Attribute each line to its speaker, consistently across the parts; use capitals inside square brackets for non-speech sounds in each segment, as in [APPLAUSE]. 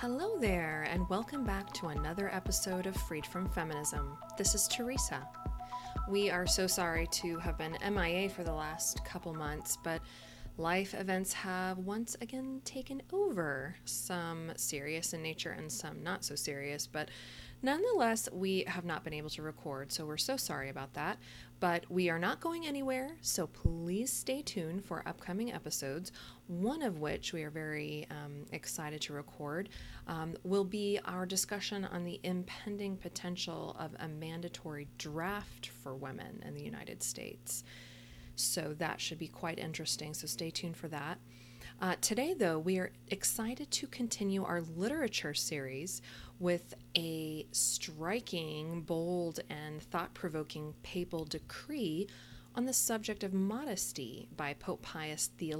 Speaker 1: Hello there, and welcome back to another episode of Freed from Feminism. This is Teresa. We are so sorry to have been MIA for the last couple months, but life events have once again taken over, some serious in nature and some not so serious, but nonetheless, we have not been able to record, so we're so sorry about that. But we are not going anywhere, so please stay tuned for upcoming episodes. One of which we are very um, excited to record um, will be our discussion on the impending potential of a mandatory draft for women in the United States. So that should be quite interesting, so stay tuned for that. Uh, today, though, we are excited to continue our literature series with a striking, bold, and thought provoking papal decree on the subject of modesty by Pope Pius XI,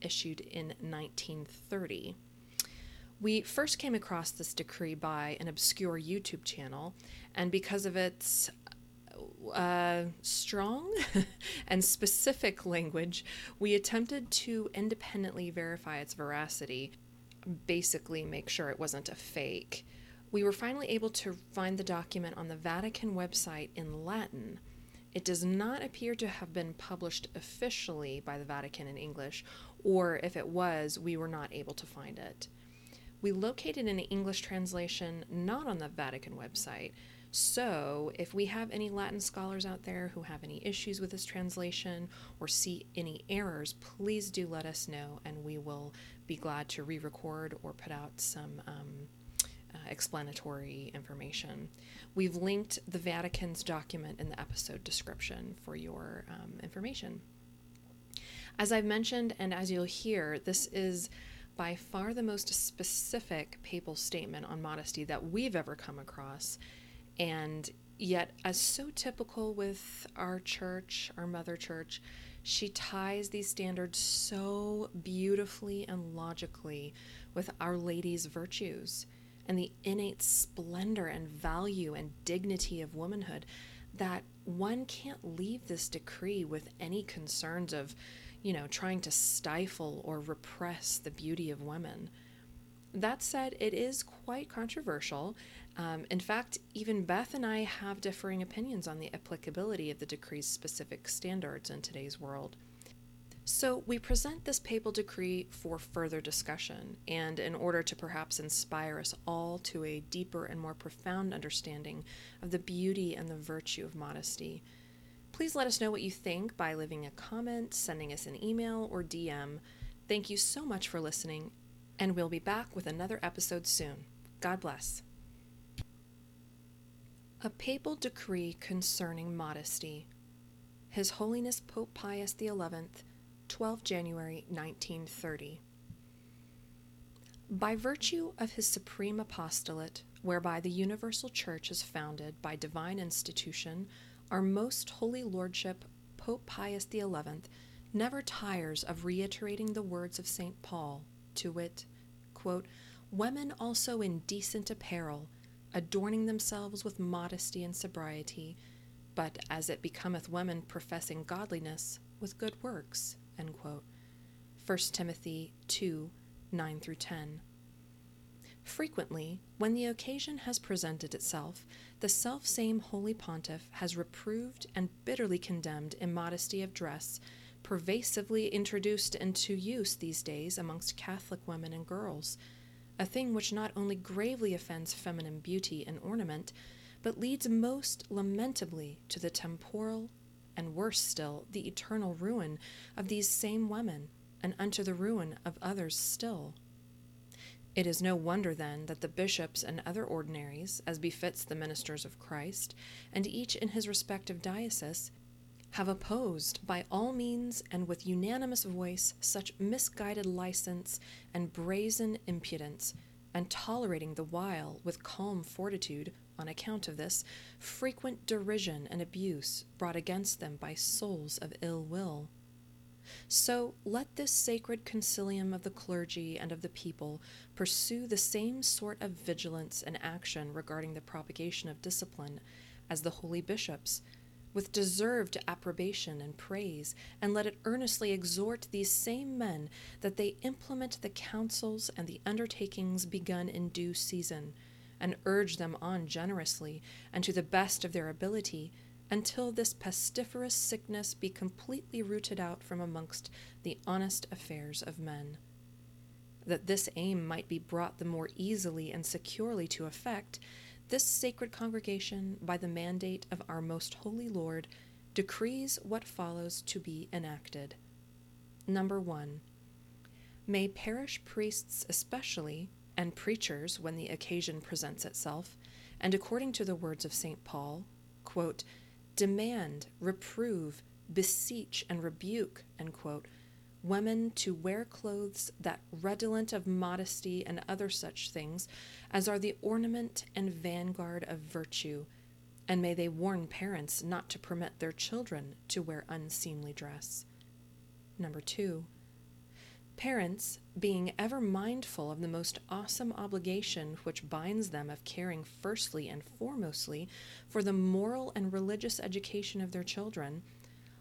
Speaker 1: issued in 1930. We first came across this decree by an obscure YouTube channel, and because of its uh, strong [LAUGHS] and specific language, we attempted to independently verify its veracity, basically, make sure it wasn't a fake. We were finally able to find the document on the Vatican website in Latin. It does not appear to have been published officially by the Vatican in English, or if it was, we were not able to find it. We located an English translation not on the Vatican website, so, if we have any Latin scholars out there who have any issues with this translation or see any errors, please do let us know, and we will be glad to re record or put out some um, uh, explanatory information. We've linked the Vatican's document in the episode description for your um, information. As I've mentioned, and as you'll hear, this is by far the most specific papal statement on modesty that we've ever come across and yet, as so typical with our church, our mother church, she ties these standards so beautifully and logically with Our Lady's virtues and the innate splendor and value and dignity of womanhood that one can't leave this decree with any concerns of, you know, trying to stifle or repress the beauty of women. That said, it is quite controversial. Um, in fact, even Beth and I have differing opinions on the applicability of the decree's specific standards in today's world. So, we present this papal decree for further discussion, and in order to perhaps inspire us all to a deeper and more profound understanding of the beauty and the virtue of modesty. Please let us know what you think by leaving a comment, sending us an email, or DM. Thank you so much for listening, and we'll be back with another episode soon. God bless. A papal decree concerning modesty. His Holiness Pope Pius XI, 12 January 1930. By virtue of his supreme apostolate, whereby the universal church is founded by divine institution, our most holy lordship, Pope Pius XI, never tires of reiterating the words of St. Paul, to wit, quote, Women also in decent apparel, adorning themselves with modesty and sobriety, but as it becometh women professing godliness, with good works. End quote. 1 Timothy 2 9 through 10. Frequently, when the occasion has presented itself, the self same holy pontiff has reproved and bitterly condemned immodesty of dress pervasively introduced into use these days amongst Catholic women and girls, a thing which not only gravely offends feminine beauty and ornament, but leads most lamentably to the temporal, and worse still, the eternal ruin of these same women, and unto the ruin of others still. It is no wonder, then, that the bishops and other ordinaries, as befits the ministers of Christ, and each in his respective diocese, have opposed by all means and with unanimous voice such misguided license and brazen impudence, and tolerating the while with calm fortitude, on account of this, frequent derision and abuse brought against them by souls of ill will. So let this sacred concilium of the clergy and of the people pursue the same sort of vigilance and action regarding the propagation of discipline as the holy bishops with deserved approbation and praise, and let it earnestly exhort these same men that they implement the counsels and the undertakings begun in due season, and urge them on generously and to the best of their ability, until this pestiferous sickness be completely rooted out from amongst the honest affairs of men. That this aim might be brought the more easily and securely to effect, this sacred congregation, by the mandate of our most holy Lord, decrees what follows to be enacted. Number one, may parish priests especially, and preachers when the occasion presents itself, and according to the words of St. Paul, quote, demand, reprove, beseech, and rebuke, quote, women to wear clothes that redolent of modesty and other such things as are the ornament and vanguard of virtue, and may they warn parents not to permit their children to wear unseemly dress. Number two, parents, being ever mindful of the most awesome obligation which binds them of caring firstly and foremostly for the moral and religious education of their children,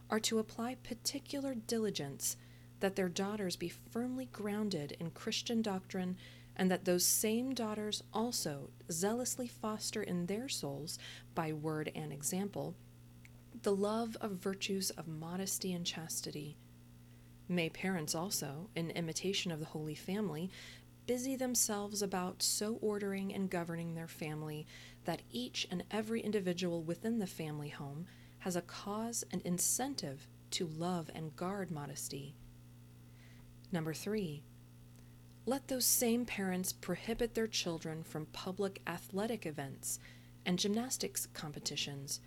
Speaker 1: are to apply particular diligence that their daughters be firmly grounded in Christian doctrine, and that those same daughters also zealously foster in their souls, by word and example, the love of virtues of modesty and chastity. May parents also, in imitation of the Holy Family, busy themselves about so ordering and governing their family that each and every individual within the family home has a cause and incentive to love and guard modesty. Number three, let those same parents prohibit their children from public athletic events and gymnastics competitions,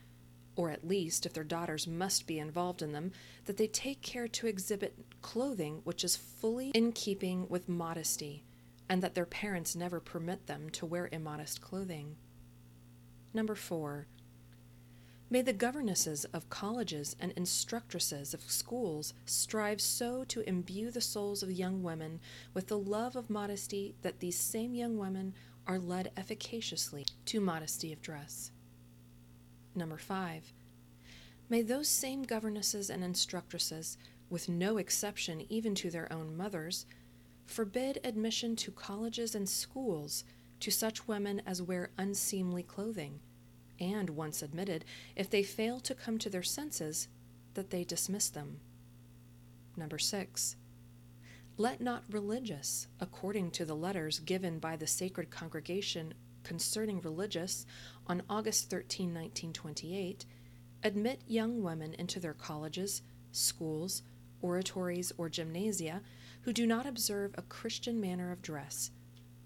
Speaker 1: or at least, if their daughters must be involved in them, that they take care to exhibit clothing which is fully in keeping with modesty, and that their parents never permit them to wear immodest clothing. Number four, May the governesses of colleges and instructresses of schools strive so to imbue the souls of young women with the love of modesty that these same young women are led efficaciously to modesty of dress. Number five, may those same governesses and instructresses, with no exception even to their own mothers, forbid admission to colleges and schools to such women as wear unseemly clothing and, once admitted, if they fail to come to their senses, that they dismiss them. Number six, let not religious, according to the letters given by the Sacred Congregation concerning religious on August 13, 1928, admit young women into their colleges, schools, oratories, or gymnasia who do not observe a Christian manner of dress,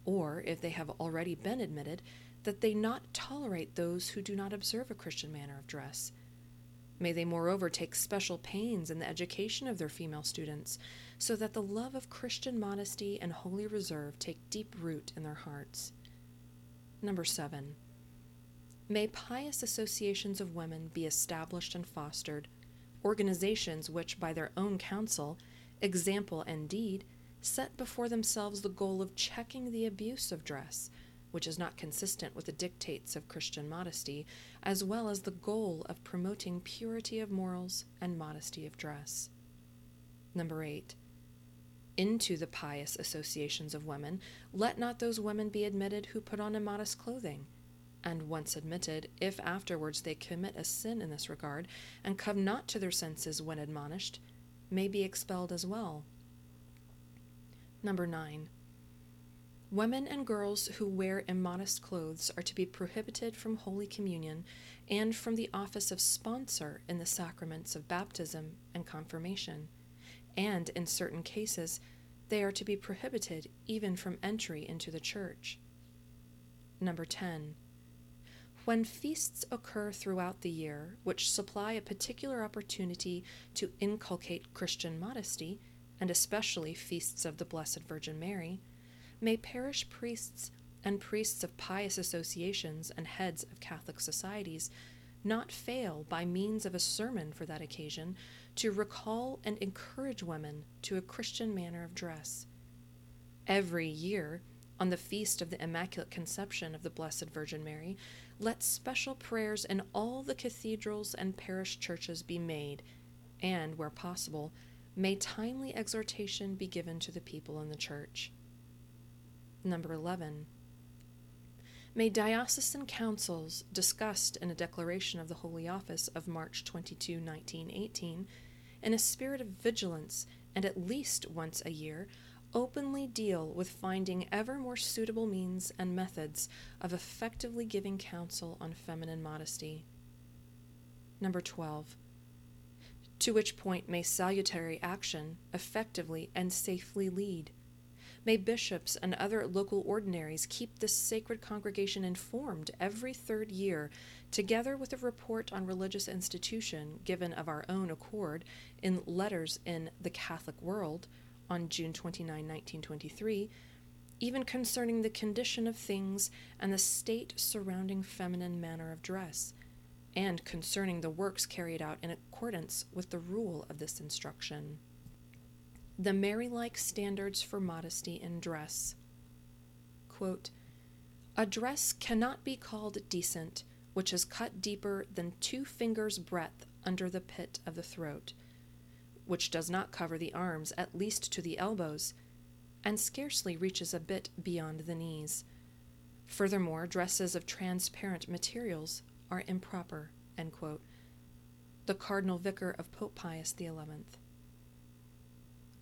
Speaker 1: or, if they have already been admitted, that they not tolerate those who do not observe a Christian manner of dress. May they, moreover, take special pains in the education of their female students, so that the love of Christian modesty and holy reserve take deep root in their hearts. Number seven, may pious associations of women be established and fostered, organizations which, by their own counsel, example, and deed, set before themselves the goal of checking the abuse of dress which is not consistent with the dictates of Christian modesty, as well as the goal of promoting purity of morals and modesty of dress. Number eight, into the pious associations of women, let not those women be admitted who put on immodest clothing. And once admitted, if afterwards they commit a sin in this regard, and come not to their senses when admonished, may be expelled as well. Number 9. Women and girls who wear immodest clothes are to be prohibited from Holy Communion and from the office of sponsor in the sacraments of baptism and confirmation, and in certain cases, they are to be prohibited even from entry into the church. Number 10. When feasts occur throughout the year, which supply a particular opportunity to inculcate Christian modesty, and especially feasts of the Blessed Virgin Mary, may parish priests and priests of pious associations and heads of Catholic societies not fail, by means of a sermon for that occasion, to recall and encourage women to a Christian manner of dress. Every year, on the feast of the Immaculate Conception of the Blessed Virgin Mary, let special prayers in all the cathedrals and parish churches be made, and, where possible, may timely exhortation be given to the people in the church. Number 11. May diocesan councils, discussed in a declaration of the Holy Office of March 22, 1918, in a spirit of vigilance and at least once a year, openly deal with finding ever more suitable means and methods of effectively giving counsel on feminine modesty. Number 12. To which point may salutary action effectively and safely lead? May bishops and other local ordinaries keep this sacred congregation informed every third year, together with a report on religious institution given of our own accord in Letters in the Catholic World on June 29, 1923, even concerning the condition of things and the state surrounding feminine manner of dress, and concerning the works carried out in accordance with the rule of this instruction. The Mary like standards for modesty in dress. Quote, a dress cannot be called decent which is cut deeper than two fingers' breadth under the pit of the throat which does not cover the arms at least to the elbows, and scarcely reaches a bit beyond the knees. Furthermore, dresses of transparent materials are improper. The Cardinal Vicar of Pope Pius XI.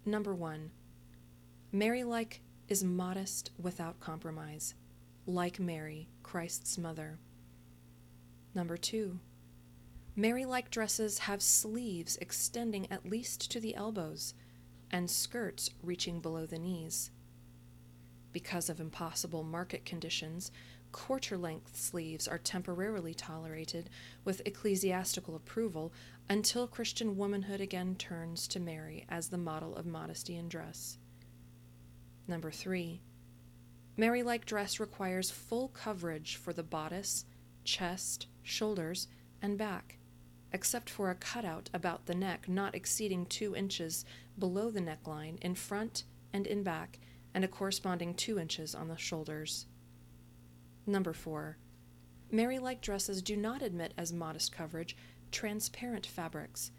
Speaker 1: Number one, Mary like is modest without compromise, like Mary, Christ's mother. Number two, Mary like dresses have sleeves extending at least to the elbows and skirts reaching below the knees. Because of impossible market conditions, quarter length sleeves are temporarily tolerated with ecclesiastical approval until Christian womanhood again turns to Mary as the model of modesty in dress. Number three, Mary like dress requires full coverage for the bodice, chest, shoulders, and back except for a cutout about the neck not exceeding two inches below the neckline in front and in back, and a corresponding two inches on the shoulders. Number four, Mary like dresses do not admit as modest coverage transparent fabrics,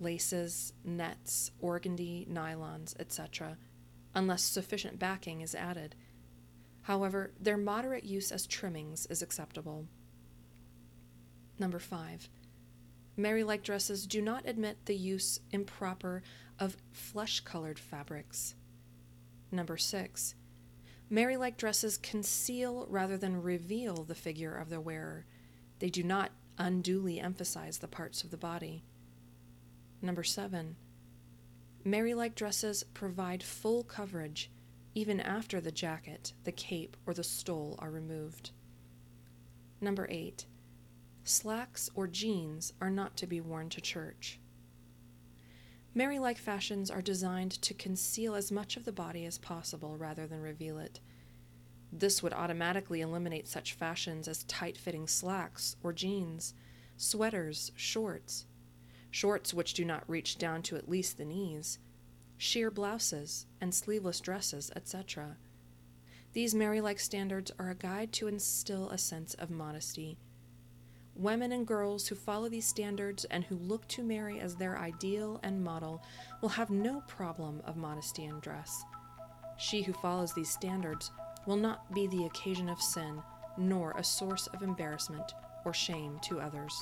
Speaker 1: laces, nets, organdy, nylons, etc., unless sufficient backing is added. However, their moderate use as trimmings is acceptable. Number five, Mary like dresses do not admit the use improper of flesh colored fabrics. Number six, Mary like dresses conceal rather than reveal the figure of the wearer. They do not unduly emphasize the parts of the body. Number seven, Mary like dresses provide full coverage even after the jacket, the cape, or the stole are removed. Number eight, slacks, or jeans are not to be worn to church. Mary like fashions are designed to conceal as much of the body as possible rather than reveal it. This would automatically eliminate such fashions as tight fitting slacks or jeans, sweaters, shorts, shorts which do not reach down to at least the knees, sheer blouses, and sleeveless dresses, etc. These Mary like standards are a guide to instill a sense of modesty Women and girls who follow these standards and who look to Mary as their ideal and model will have no problem of modesty in dress. She who follows these standards will not be the occasion of sin, nor a source of embarrassment or shame to others.